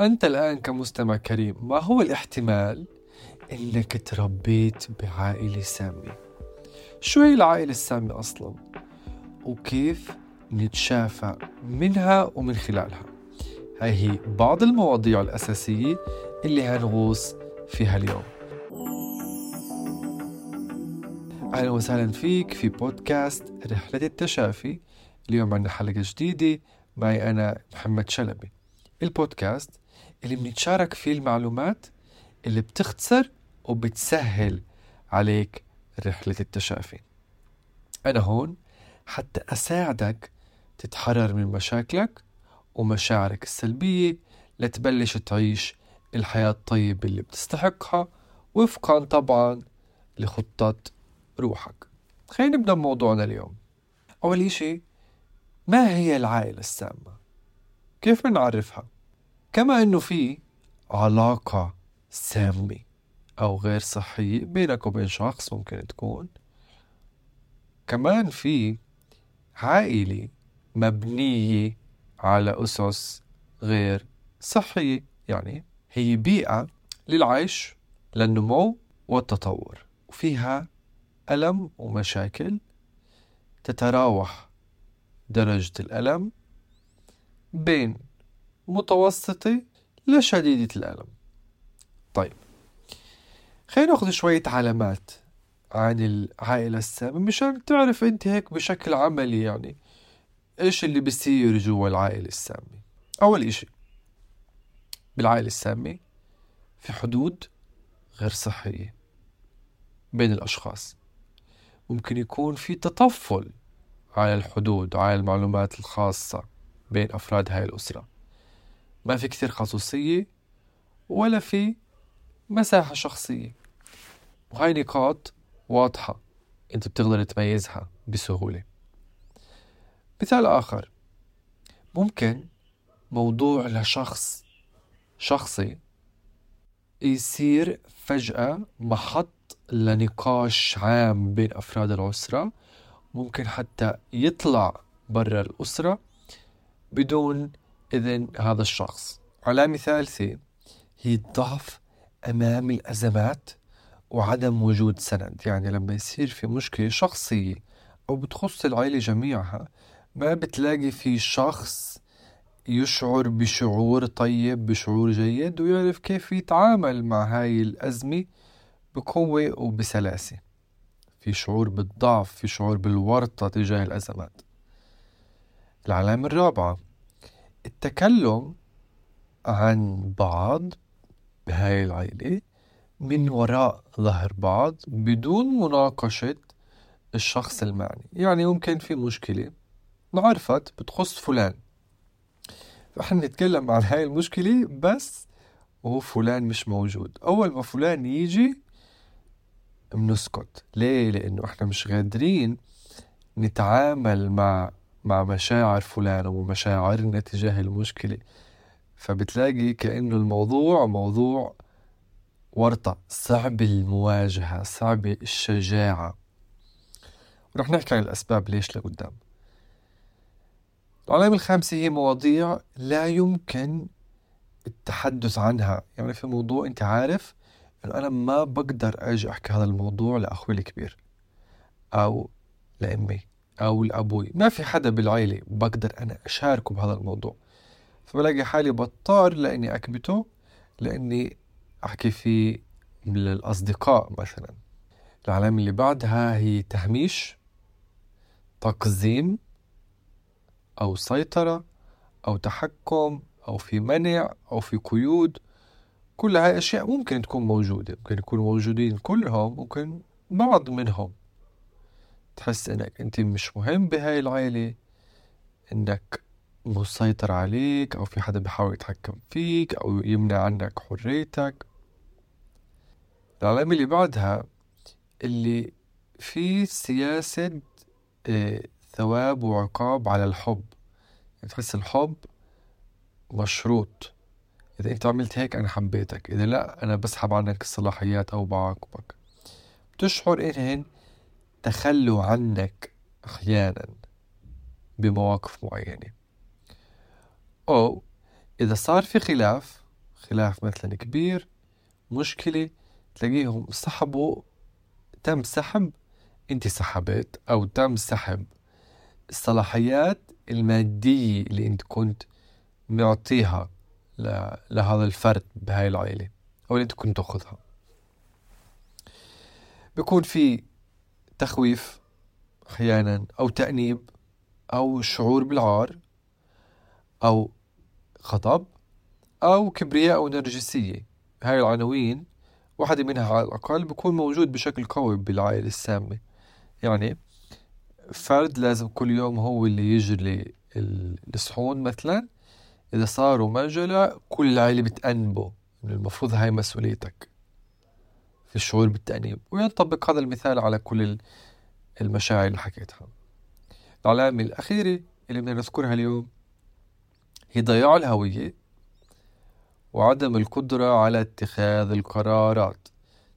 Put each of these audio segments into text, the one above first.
أنت الآن كمستمع كريم ما هو الاحتمال إنك تربيت بعائلة سامة؟ شو هي العائلة السامة أصلا؟ وكيف نتشافى منها ومن خلالها؟ هاي هي بعض المواضيع الأساسية اللي هنغوص فيها اليوم. أهلا وسهلا فيك في بودكاست رحلة التشافي. اليوم عندنا حلقة جديدة. معي أنا محمد شلبي. البودكاست اللي بنتشارك فيه المعلومات اللي بتختصر وبتسهل عليك رحلة التشافي أنا هون حتى أساعدك تتحرر من مشاكلك ومشاعرك السلبية لتبلش تعيش الحياة الطيبة اللي بتستحقها وفقا طبعا لخطة روحك خلينا نبدأ بموضوعنا اليوم أول شيء ما هي العائلة السامة؟ كيف بنعرفها؟ كما أنه في علاقة سامة أو غير صحية بينك وبين شخص ممكن تكون. كمان في عائلة مبنية على أسس غير صحية. يعني هي بيئة للعيش للنمو والتطور. وفيها ألم ومشاكل تتراوح درجة الألم بين متوسطة لشديدة الألم. طيب خلينا ناخذ شوية علامات عن العائلة السامة مشان تعرف أنت هيك بشكل عملي يعني إيش اللي بيصير جوا العائلة السامة. أول إشي بالعائلة السامة في حدود غير صحية بين الأشخاص. ممكن يكون في تطفل على الحدود وعلى المعلومات الخاصة بين أفراد هاي الأسرة. ما في كثير خصوصية ولا في مساحة شخصية. وهاي نقاط واضحة أنت بتقدر تميزها بسهولة. مثال آخر. ممكن موضوع لشخص شخصي يصير فجأة محط لنقاش عام بين أفراد الأسرة. ممكن حتى يطلع برا الأسرة بدون إذن هذا الشخص. علامة ثالثة هي الضعف أمام الأزمات وعدم وجود سند. يعني لما يصير في مشكلة شخصية أو بتخص العائلة جميعها ما بتلاقي في شخص يشعر بشعور طيب بشعور جيد ويعرف كيف يتعامل مع هاي الأزمة بقوة وبسلاسة. في شعور بالضعف في شعور بالورطة تجاه الأزمات. العلامة الرابعة التكلم عن بعض بهاي العائلة من وراء ظهر بعض بدون مناقشة الشخص المعني. يعني ممكن في مشكلة انعرفت بتخص فلان. فاحنا نتكلم عن هاي المشكلة بس وهو فلان مش موجود. أول ما فلان يجي بنسكت. ليه؟ لأنه إحنا مش قادرين نتعامل مع مع مشاعر فلان ومشاعرنا تجاه المشكلة. فبتلاقي كأنه الموضوع موضوع ورطة صعب المواجهة صعب الشجاعة. ورح نحكي عن الأسباب ليش لقدام. العلامة الخامسة هي مواضيع لا يمكن التحدث عنها. يعني في موضوع أنت عارف إنه أنا ما بقدر أجي أحكي هذا الموضوع لأخوي الكبير أو لأمي. أو لأبوي ما في حدا بالعيلة بقدر أنا أشاركه بهذا الموضوع. فبلاقي حالي بضطر لأني أكبته لأني أحكي فيه للأصدقاء مثلا. العلامة اللي بعدها هي تهميش تقزيم أو سيطرة أو تحكم أو في منع أو في قيود. كل هاي أشياء ممكن تكون موجودة. ممكن يكونوا موجودين كلهم ممكن بعض منهم. تحس إنك أنت مش مهم بهاي العيلة إنك مسيطر عليك أو في حدا بيحاول يتحكم فيك أو يمنع عنك حريتك. العلامة اللي بعدها اللي في سياسة آه ثواب وعقاب على الحب. يعني تحس الحب مشروط. إذا أنت عملت هيك أنا حبيتك إذا لا أنا بسحب عنك الصلاحيات أو بعاقبك. بتشعر إنهن تخلوا عنك أحيانا بمواقف معينة. أو إذا صار في خلاف خلاف مثلا كبير مشكلة تلاقيهم سحبوا تم سحب أنت سحبت أو تم سحب. الصلاحيات المادية اللي أنت كنت معطيها لهذا الفرد بهاي العائلة أو اللي أنت كنت تأخذها. بيكون في تخويف أحيانا أو تأنيب أو شعور بالعار أو خطب أو كبرياء أو نرجسية. هاي العناوين واحدة منها على الأقل بيكون موجود بشكل قوي بالعائلة السامة. يعني فرد لازم كل يوم هو اللي يجري الصحون مثلا. إذا صاروا مجلة كل العائلة بتأنبه المفروض هاي مسؤوليتك. في الشعور بالتأنيب. وينطبق هذا المثال على كل المشاعر اللي حكيتها. العلامة الأخيرة اللي بدنا نذكرها اليوم هي ضياع الهوية وعدم القدرة على اتخاذ القرارات.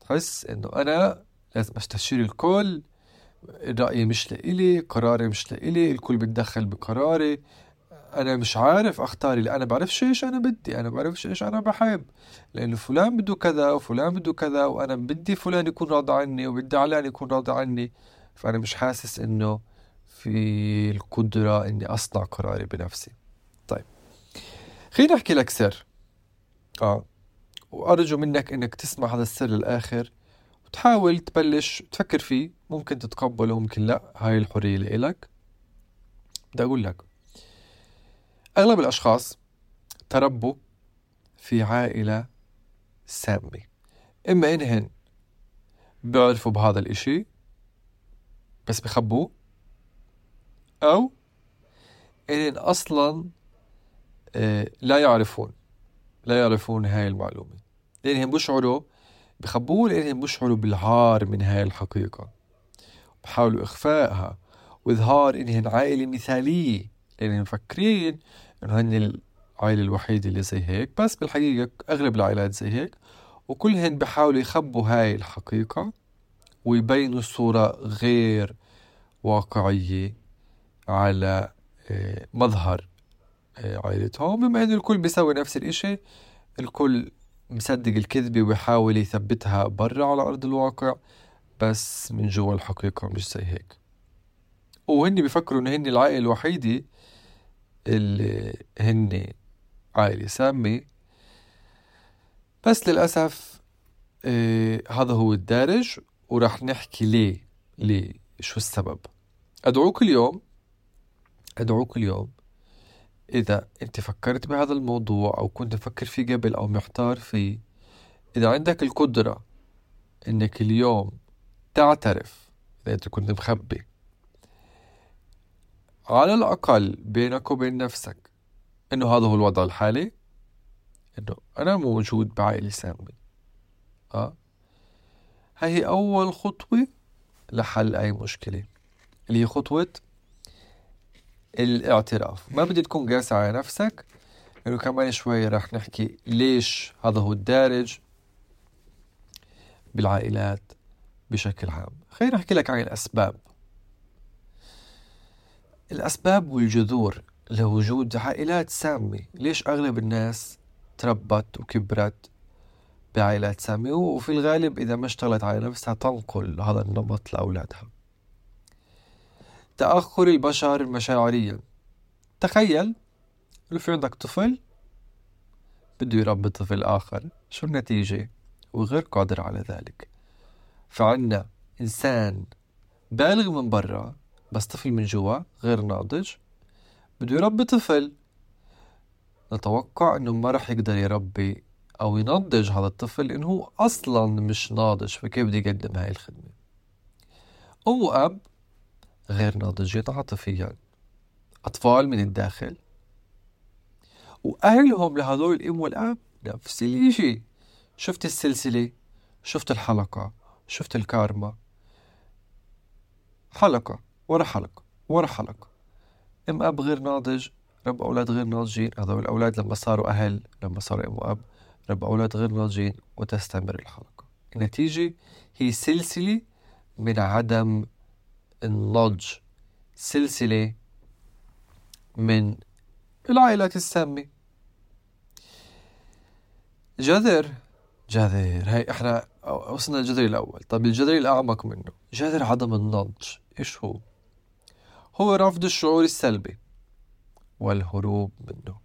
تحس إنه أنا لازم أستشير الكل رأيي مش لإلي قراري مش لإلي الكل بتدخل بقراري. أنا مش عارف أختار اللي أنا بعرفش إيش أنا بدي. أنا بعرفش إيش أنا بحب. لأنه فلان بده كذا وفلان بده كذا وأنا بدي فلان يكون راضي عني وبدي علان يكون راضي عني. فأنا مش حاسس إنه في القدرة إني أصنع قراري بنفسي. طيب. خليني أحكي لك سر. آه. وأرجو منك إنك تسمع هذا السر للآخر. وتحاول تبلش تفكر فيه. ممكن تتقبله ممكن لا. هاي الحرية لإلك بدي أقول لك. أغلب الأشخاص تربوا في عائلة سامة. إما إنهن بيعرفوا بهذا الإشي بس بخبوه أو إنهن أصلا آه، لا يعرفون لا يعرفون هاي المعلومة. لأنهم بيشعروا بخبوه لأنهم بيشعروا بالعار من هاي الحقيقة. بحاولوا إخفائها. وإظهار إنهن عائلة مثالية. لأنهم مفكرين إنه هن العائلة الوحيدة اللي زي هيك بس بالحقيقة أغلب العائلات زي هيك وكلهن بحاولوا يخبوا هاي الحقيقة ويبينوا صورة غير واقعية على آه، مظهر عائلتهم بما إنه الكل بيسوي نفس الإشي الكل مصدق الكذبة وبيحاول يثبتها برا على أرض الواقع بس من جوا الحقيقة مش زي هيك. وهن بيفكروا إن هن العائلة الوحيدة اللي هن عائلة سامة بس للأسف آه هذا هو الدارج وراح نحكي ليه ليه شو السبب. أدعوك اليوم أدعوك اليوم إذا أنت فكرت بهذا الموضوع أو كنت مفكر فيه قبل أو محتار فيه إذا عندك القدرة إنك اليوم تعترف إذا أنت كنت مخبي. على الأقل بينك وبين نفسك. إنه هذا هو الوضع الحالي. إنه أنا موجود بعائلة سامي. آه. هاي أول خطوة لحل أي مشكلة. اللي هي خطوة الاعتراف. ما بدي تكون قاسي على نفسك. إنه كمان شوي رح نحكي ليش هذا هو الدارج بالعائلات بشكل عام. خلينا نحكي لك عن الأسباب. الأسباب والجذور لوجود عائلات سامة. ليش أغلب الناس تربت وكبرت بعائلات سامة؟ وفي الغالب إذا ما اشتغلت على نفسها تنقل هذا النمط لأولادها. تأخر البشر مشاعريا. تخيل لو في عندك طفل بده يربي طفل آخر. شو النتيجة؟ وغير قادر على ذلك. فعنا إنسان بالغ من برا بس طفل من جوا غير ناضج. بده يربي طفل. نتوقع إنه ما رح يقدر يربي أو ينضج هذا الطفل لأنه هو أصلا مش ناضج فكيف بده يقدم هاي الخدمة؟ أم وأب غير ناضجين عاطفيا أطفال من الداخل. وأهلهم لهذول الأم والأب نفس الإشي. شفت السلسلة؟ شفت الحلقة؟ شفت الكارما؟ حلقة. ورا حلقة ورا حلقة أم أب غير ناضج رب أولاد غير ناضجين. هذول الأولاد لما صاروا أهل لما صاروا أم وأب رب أولاد غير ناضجين وتستمر الحلقة النتيجة هي سلسلة من عدم النضج سلسلة من العائلات السامة. جذر جذر هي إحنا وصلنا للجذر الأول. طب الجذر الأعمق منه. جذر عدم النضج إيش هو؟ هو رفض الشعور السلبي والهروب منه.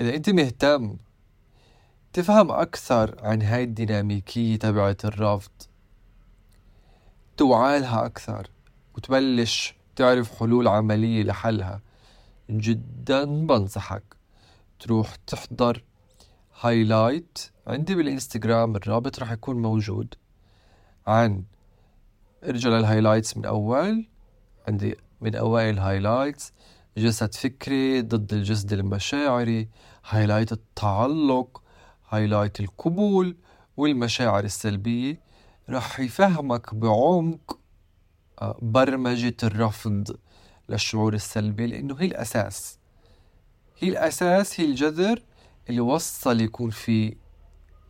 إذا أنت مهتم تفهم أكثر عن هاي الديناميكية تبعت الرفض توعالها أكثر وتبلش تعرف حلول عملية لحلها. جدا بنصحك تروح تحضر highlight عندي بالإنستغرام الرابط راح يكون موجود عن ارجع لل highlights من أول عندي من أوائل ال highlights جسد فكري ضد الجسد المشاعري highlight التعلق highlight القبول والمشاعر السلبية. راح يفهمك بعمق آه، برمجة الرفض للشعور السلبي لأنه هي الأساس. هي الأساس هي الجذر اللي وصل يكون في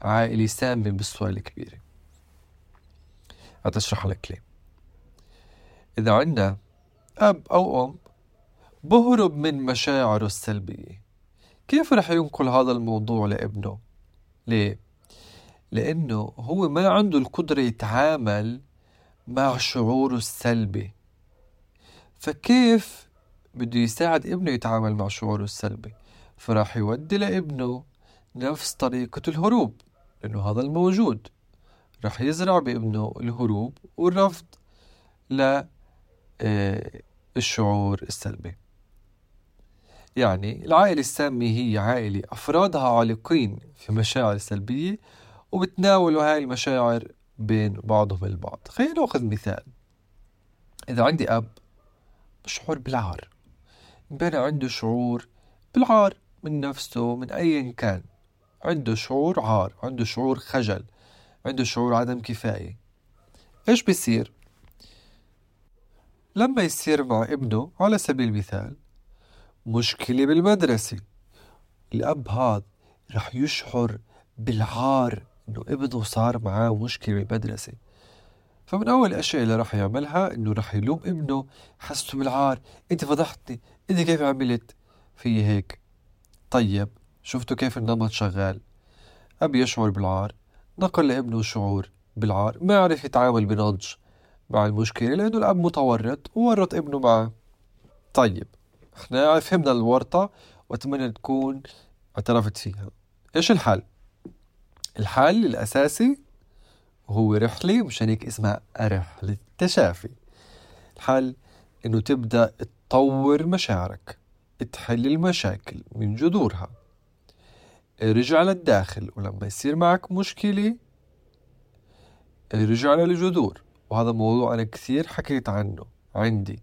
عائلة سامة بالصورة الكبيرة. هتشرح لك ليه. إذا عندنا أب أو أم بهرب من مشاعره السلبية كيف رح ينقل هذا الموضوع لابنه؟ ليه؟ لأنه هو ما عنده القدرة يتعامل مع شعوره السلبي فكيف بده يساعد ابنه يتعامل مع شعوره السلبي فراح يودي لابنه نفس طريقة الهروب لأنه هذا الموجود راح يزرع بابنه الهروب والرفض للشعور آه، السلبي. يعني العائلة السامة هي عائلة أفرادها عالقين في مشاعر سلبية وبتناولوا هاي المشاعر بين بعضهم البعض. خلينا نأخذ مثال. إذا عندي أب شعور بالعار. بين عنده شعور بالعار من نفسه من أيا كان. عنده شعور عار عنده شعور خجل عنده شعور عدم كفاية. إيش بيصير؟ لما يصير مع ابنه على سبيل المثال مشكلة بالمدرسة. الأب هذا رح يشعر بالعار إنه ابنه صار معاه مشكلة بالمدرسة. فمن أول الأشياء اللي راح يعملها إنه راح يلوم ابنه حسته بالعار أنت فضحتني أنت كيف عملت؟ في هيك طيب شفتوا كيف النمط شغال. أبي يشعر بالعار نقل لابنه شعور بالعار ما عرف يتعامل بنضج. مع المشكلة لأنه الأب متورط وورط ابنه معه. طيب إحنا فهمنا الورطة وأتمنى تكون اعترفت فيها. إيش الحل؟ الحل الأساسي هو رحلة مشان هيك اسمها رحلة تشافي. الحل إنه تبدأ تطور مشاعرك تحل المشاكل من جذورها. ارجع للداخل ولما يصير معك مشكلة ارجع للجذور. وهذا موضوع أنا كثير حكيت عنه عندي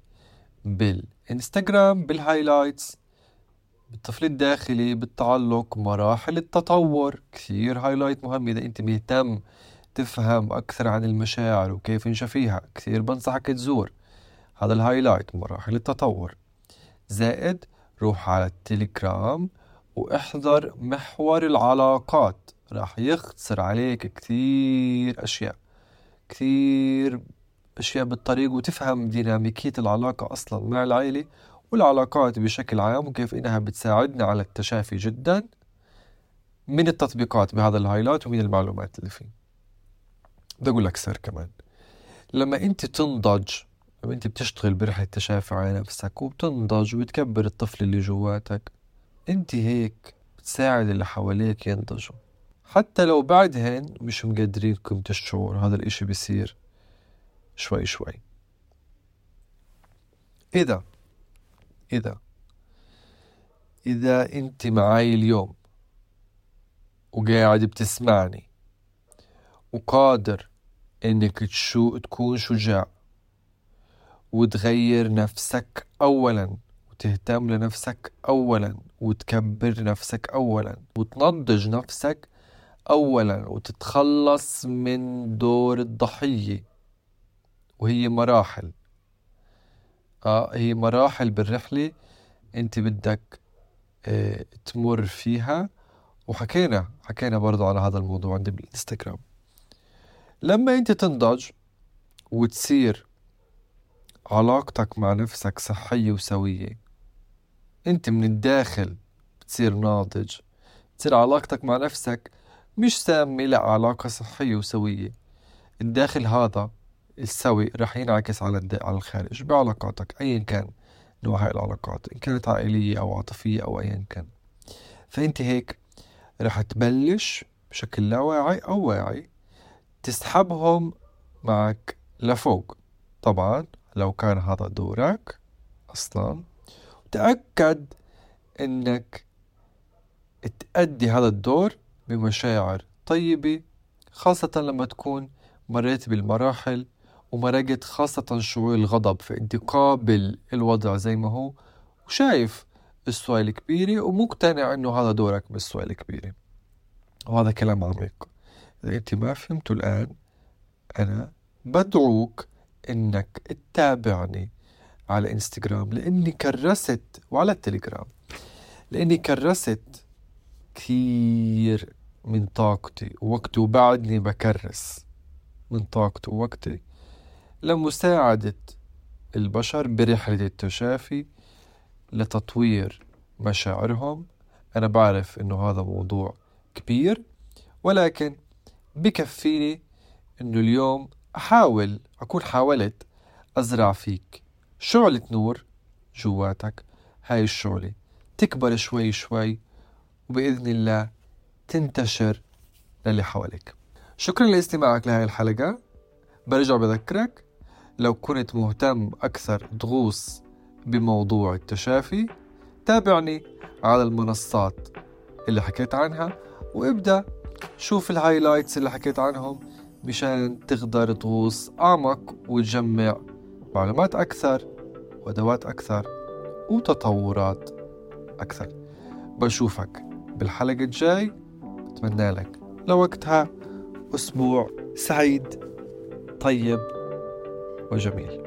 بالإنستغرام بال highlights بالطفل الداخلي بالتعلق مراحل التطور. كثير highlight مهم. إذا أنت مهتم تفهم أكثر عن المشاعر وكيف نشفيها كثير بنصحك تزور هذا الهايلايت مراحل التطور. زائد روح على التليجرام واحذر محور العلاقات. راح يختصر عليك كثير أشياء. كثير أشياء بالطريق وتفهم ديناميكية العلاقة أصلا مع العائلة والعلاقات بشكل عام وكيف إنها بتساعدنا على التشافي جدا من التطبيقات بهذا الهايلايت ومن المعلومات اللي فيه. بدي أقول لك سر كمان. لما أنت تنضج لما أنت بتشتغل برحلة التشافي على نفسك وبتنضج وبتكبر الطفل اللي جواتك أنت هيك بتساعد اللي حواليك ينضجوا. حتى لو بعدهن مش مقدرين قيمة الشعور هذا الإشي بيصير شوي شوي. إذا إذا إذا أنت معي اليوم وقاعد بتسمعني وقادر إنك تشو تكون شجاع وتغير نفسك أولا وتهتم لنفسك أولا وتكبر نفسك أولا وتنضج نفسك أولا وتتخلص من دور الضحية وهي مراحل. آه هي مراحل بالرحلة أنت بدك آه تمر فيها. وحكينا حكينا برضو على هذا الموضوع عندي بالإنستغرام. لما أنت تنضج وتصير علاقتك مع نفسك صحية وسوية أنت من الداخل بتصير ناضج تصير علاقتك مع نفسك مش سامة لا علاقة صحية وسوية. الداخل هذا السوي رح ينعكس على على الخارج. بعلاقاتك أيا كان نوع هاي العلاقات إن كانت عائلية أو عاطفية أو أيا كان. فأنت هيك رح تبلش بشكل لا واعي أو واعي تسحبهم معك لفوق. طبعا لو كان هذا دورك أصلا تأكد إنك تأدي هذا الدور بمشاعر. طيبة خاصة لما تكون مريت بالمراحل ومرقت خاصة شعور الغضب فأنت قابل الوضع زي ما هو وشايف السؤال الكبيرة ومقتنع إنه هذا دورك بالسؤال الكبيرة. وهذا كلام عميق. إذا أنت ما فهمته الآن أنا بدعوك إنك تتابعني على إنستغرام لأني كرست وعلى التليجرام لأني كرست كثير من طاقتي ووقتي وبعدني بكرس من طاقتي ووقتي لمساعدة البشر برحلة التشافي لتطوير مشاعرهم. أنا بعرف إنه هذا موضوع كبير ولكن بكفيني إنه اليوم أحاول أكون حاولت أزرع فيك شعلة نور جواتك. هاي الشعلة تكبر شوي شوي وبإذن الله تنتشر للي حواليك. شكرا لاستماعك لهاي الحلقة. برجع بذكرك لو كنت مهتم أكثر تغوص بموضوع التشافي تابعني على المنصات اللي حكيت عنها وابدأ شوف الهايلايتس اللي حكيت عنهم مشان تقدر تغوص أعمق وتجمع معلومات أكثر وأدوات أكثر وتطورات أكثر. بشوفك. بالحلقة الجاي. أتمنى لك لوقتها أسبوع سعيد طيب وجميل.